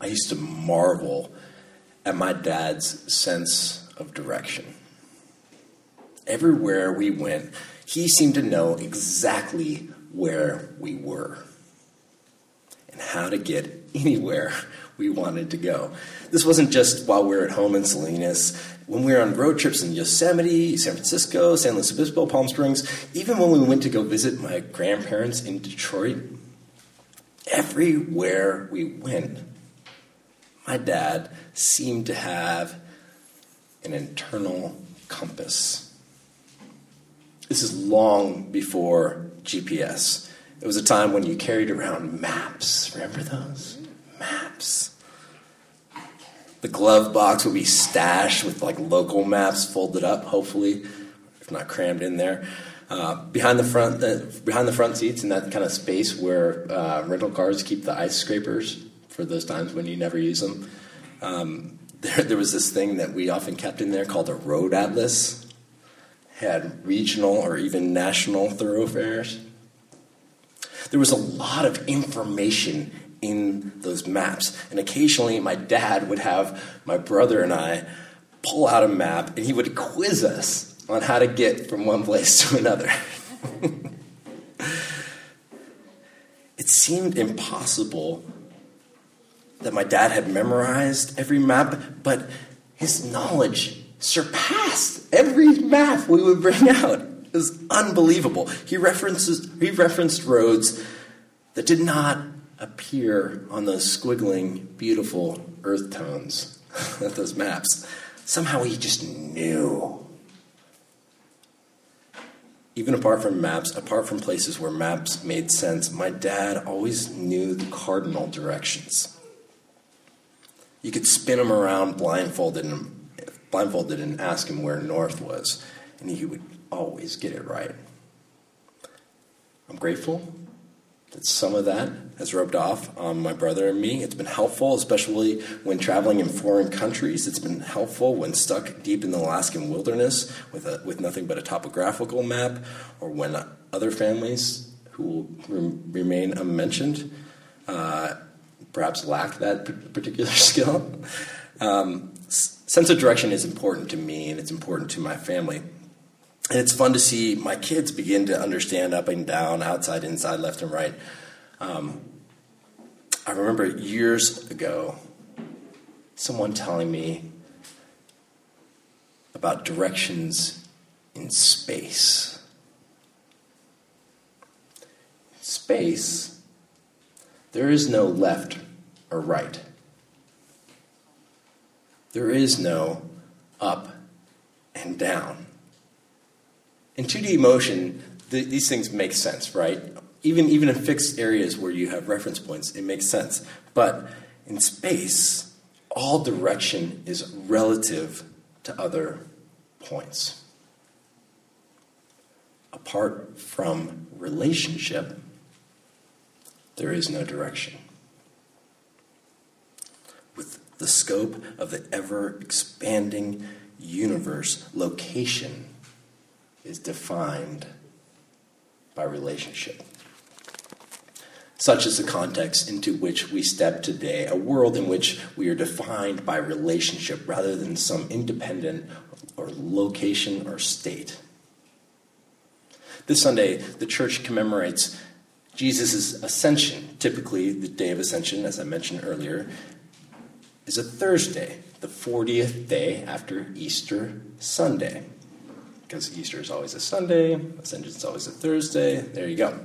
I used to marvel at my dad's sense of direction. Everywhere we went, he seemed to know exactly where we were and how to get anywhere we wanted to go. This wasn't just while we were at home in Salinas. When we were on road trips in Yosemite, San Francisco, San Luis Obispo, Palm Springs, even when we went to go visit my grandparents in Detroit, everywhere we went, my dad seemed to have an internal compass. This is long before GPS. It was a time when you carried around maps. Remember those? Maps. The glove box would be stashed with like local maps folded up, hopefully, if not crammed in there. Uh, behind the front, uh, behind the front seats, in that kind of space where uh, rental cars keep the ice scrapers for those times when you never use them. Um, there, there was this thing that we often kept in there called a road atlas. Had regional or even national thoroughfares. There was a lot of information in those maps. And occasionally, my dad would have my brother and I pull out a map and he would quiz us on how to get from one place to another. it seemed impossible that my dad had memorized every map, but his knowledge surpassed every map we would bring out. It was unbelievable. He references he referenced roads that did not appear on those squiggling, beautiful earth tones of those maps. Somehow he just knew. Even apart from maps, apart from places where maps made sense, my dad always knew the cardinal directions. You could spin him around blindfolded and, blindfolded and ask him where north was, and he would always get it right. I'm grateful that some of that has rubbed off on my brother and me. It's been helpful, especially when traveling in foreign countries. It's been helpful when stuck deep in the Alaskan wilderness with, a, with nothing but a topographical map, or when other families who will remain unmentioned uh, perhaps lack that particular skill. Um, sense of direction is important to me and it's important to my family. And it's fun to see my kids begin to understand up and down, outside, inside, left, and right. Um, I remember years ago someone telling me about directions in space. Space, there is no left or right. There is no up and down. In 2D motion, the, these things make sense, right? Even, even in fixed areas where you have reference points, it makes sense. But in space, all direction is relative to other points. Apart from relationship, there is no direction. The scope of the ever expanding universe, location is defined by relationship. Such is the context into which we step today, a world in which we are defined by relationship rather than some independent or location or state. This Sunday, the church commemorates Jesus' ascension. Typically, the day of ascension, as I mentioned earlier, is a Thursday, the 40th day after Easter Sunday because Easter is always a Sunday, Ascension is always a Thursday. There you go.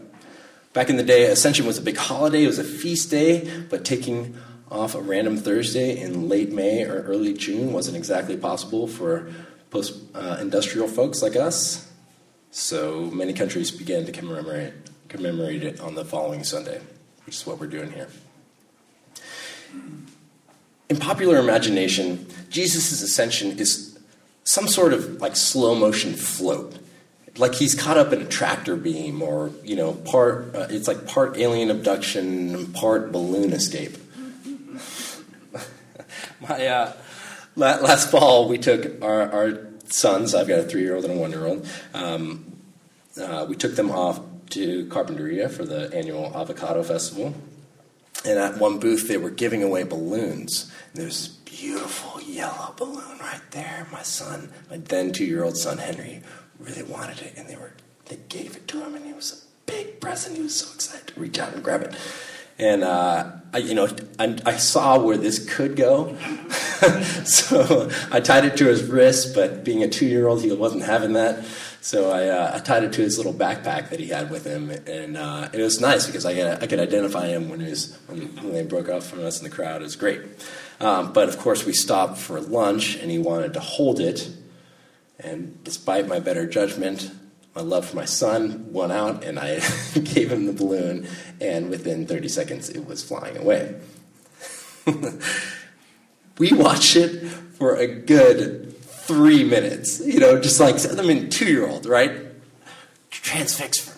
Back in the day, Ascension was a big holiday, it was a feast day, but taking off a random Thursday in late May or early June wasn't exactly possible for post uh, industrial folks like us. So many countries began to commemorate, commemorate it on the following Sunday, which is what we're doing here. In popular imagination, Jesus' ascension is some sort of like slow motion float. Like he's caught up in a tractor beam, or you know, part uh, it's like part alien abduction, part balloon escape. My uh, last fall, we took our, our, sons. I've got a three-year-old and a one-year-old. Um, uh, we took them off to Carpinteria for the annual avocado festival. And at one booth, they were giving away balloons. And there's this beautiful yellow balloon right there. My son, my then two-year-old son Henry, really wanted it, and they were they gave it to him, and it was a big present. He was so excited to reach out and grab it. And uh, I, you know, I, I, saw where this could go, so I tied it to his wrist. But being a two-year-old, he wasn't having that. So I, uh, I, tied it to his little backpack that he had with him, and uh, it was nice because I, I could identify him when, was, when, they broke off from us in the crowd. It was great. Um, but of course, we stopped for lunch, and he wanted to hold it. And despite my better judgment, my love for my son won out, and I gave him the balloon, and within 30 seconds, it was flying away. we watched it for a good three minutes. You know, just like, I mean, two year old, right? Transfixed for,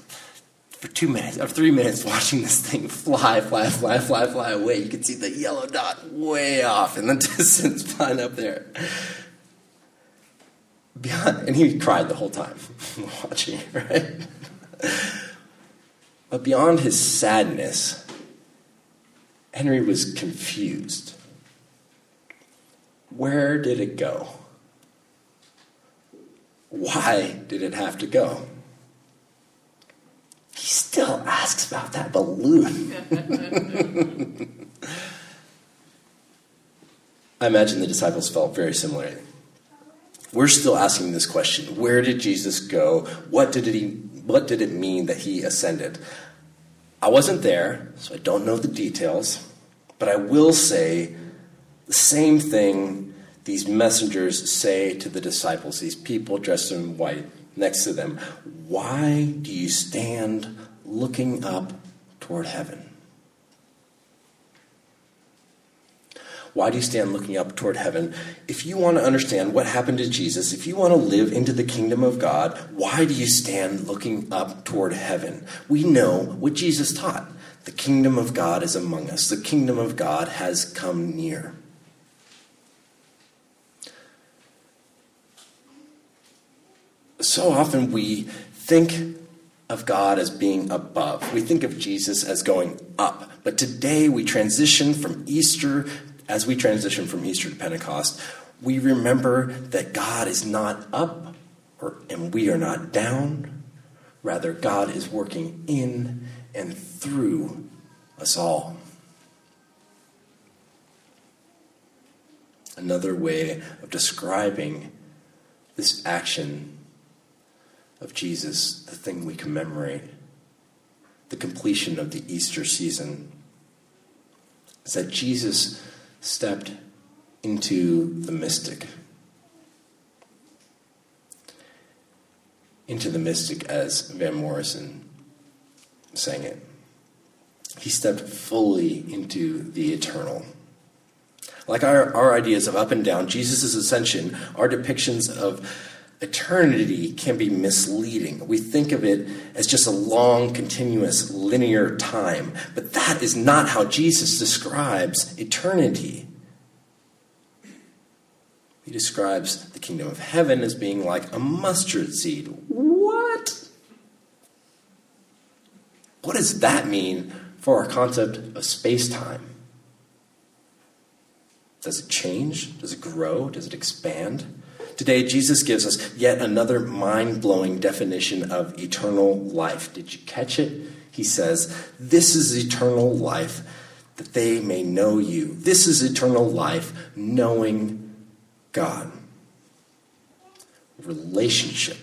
for two minutes or three minutes watching this thing fly, fly, fly, fly, fly away. You can see the yellow dot way off in the distance flying up there. Beyond, and he cried the whole time watching right? but beyond his sadness, Henry was confused. Where did it go? Why did it have to go? He still asks about that balloon. I imagine the disciples felt very similarly. We're still asking this question where did Jesus go? What did, it, what did it mean that he ascended? I wasn't there, so I don't know the details, but I will say the same thing these messengers say to the disciples, these people dressed in white next to them, Why do you stand looking up toward heaven? Why do you stand looking up toward heaven? If you want to understand what happened to Jesus, if you want to live into the kingdom of God, why do you stand looking up toward heaven? We know what Jesus taught. The kingdom of God is among us. The kingdom of God has come near. So often we think of God as being above. We think of Jesus as going up. But today we transition from Easter, as we transition from Easter to Pentecost, we remember that God is not up or, and we are not down. Rather, God is working in and through us all. Another way of describing this action of Jesus, the thing we commemorate, the completion of the Easter season, is that Jesus stepped into the mystic. Into the mystic, as Van Morrison sang it. He stepped fully into the eternal. Like our, our ideas of up and down, Jesus' ascension our depictions of eternity can be misleading. We think of it as just a long, continuous, linear time, but that is not how Jesus describes eternity. He describes the kingdom of heaven as being like a mustard seed. What? What does that mean for our concept of space time? Does it change? Does it grow? Does it expand? Today, Jesus gives us yet another mind blowing definition of eternal life. Did you catch it? He says, This is eternal life, that they may know you. This is eternal life, knowing God. Relationship.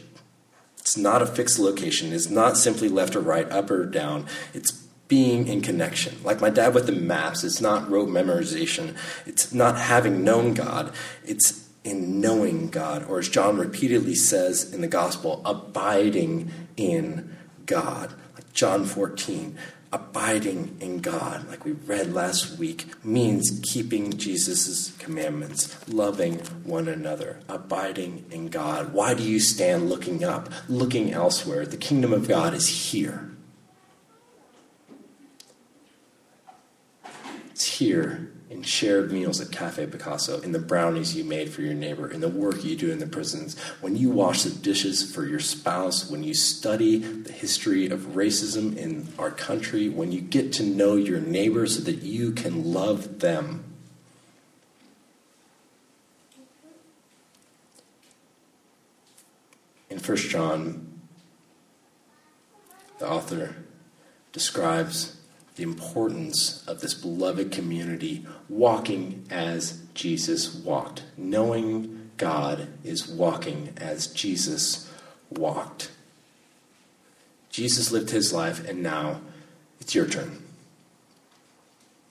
It's not a fixed location. It's not simply left or right, up or down. It's being in connection. Like my dad with the maps, it's not rote memorization. It's not having known God. It's in knowing God, or as John repeatedly says in the gospel, abiding in God. Like John 14, abiding in God, like we read last week, means keeping Jesus' commandments, loving one another, abiding in God. Why do you stand looking up, looking elsewhere? The kingdom of God is here. It's here in shared meals at Cafe Picasso, in the brownies you made for your neighbor, in the work you do in the prisons, when you wash the dishes for your spouse, when you study the history of racism in our country, when you get to know your neighbor so that you can love them. In 1 John, the author describes the importance of this beloved community walking as Jesus walked, knowing God is walking as Jesus walked. Jesus lived his life, and now it's your turn.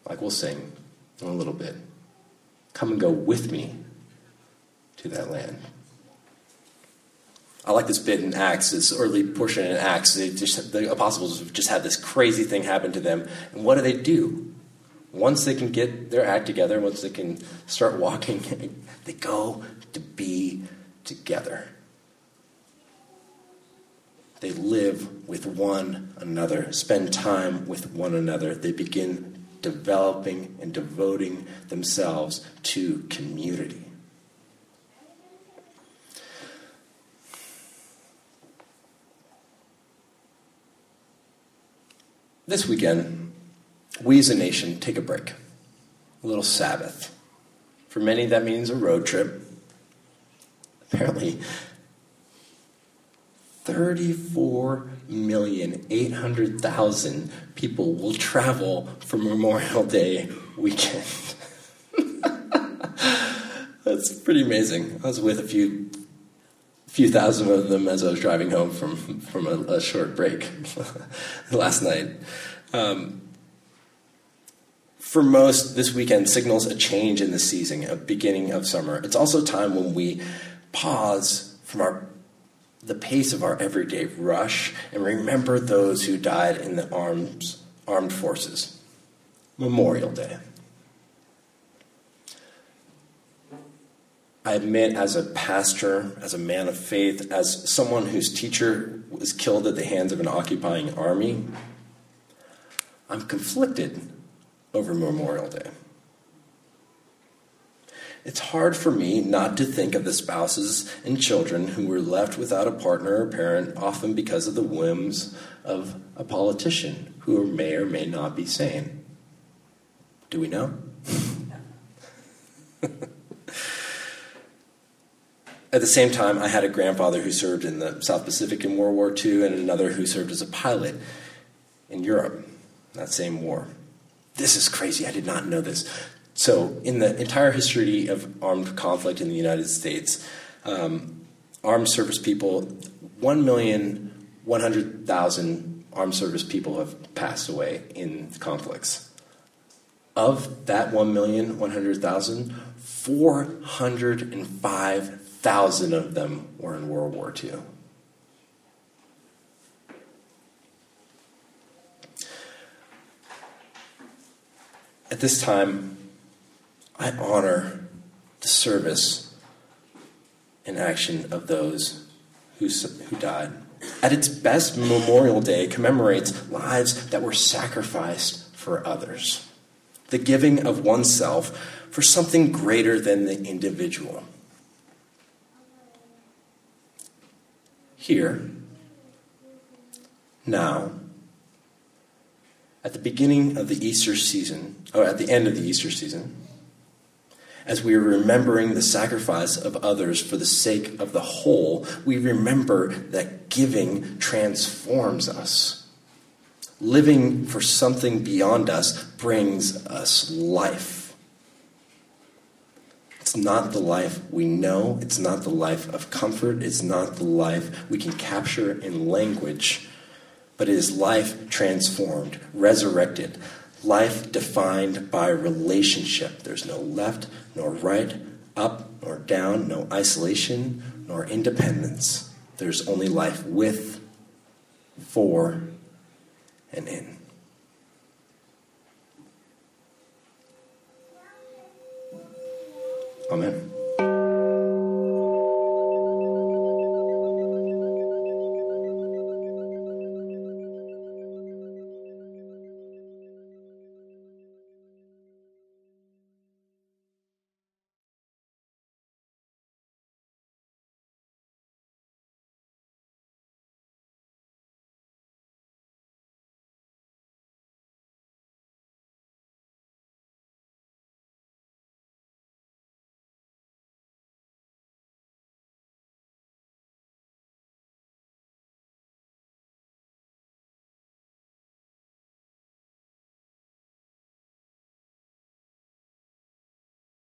Like we'll sing in a little bit. Come and go with me to that land. I like this bit in Acts, this early portion in Acts. They just, the apostles just had this crazy thing happen to them. And what do they do? Once they can get their act together, once they can start walking, they go to be together. They live with one another, spend time with one another. They begin developing and devoting themselves to community. This weekend, we as a nation take a break, a little Sabbath. For many, that means a road trip. Apparently, 34,800,000 people will travel for Memorial Day weekend. That's pretty amazing. I was with a few few thousand of them as I was driving home from from a, a short break last night. Um, for most, this weekend signals a change in the season, a beginning of summer. It's also time when we pause from our the pace of our everyday rush and remember those who died in the arms, armed forces. Memorial Day. I admit, as a pastor, as a man of faith, as someone whose teacher was killed at the hands of an occupying army, I'm conflicted over Memorial Day. It's hard for me not to think of the spouses and children who were left without a partner or parent, often because of the whims of a politician who may or may not be sane. Do we know? At the same time, I had a grandfather who served in the South Pacific in World War II and another who served as a pilot in Europe, that same war. This is crazy. I did not know this. So, in the entire history of armed conflict in the United States, um, armed service people, 1,100,000 armed service people have passed away in conflicts. Of that 1,100,000, 405 thousand of them were in World War II. At this time, I honor the service and action of those who, who died. At its best, Memorial Day commemorates lives that were sacrificed for others, the giving of oneself for something greater than the individual. Here, now, at the beginning of the Easter season, or at the end of the Easter season, as we are remembering the sacrifice of others for the sake of the whole, we remember that giving transforms us. Living for something beyond us brings us life. It's not the life we know. It's not the life of comfort. It's not the life we can capture in language. But it is life transformed, resurrected, life defined by relationship. There's no left nor right, up nor down, no isolation nor independence. There's only life with, for, and in. Amen.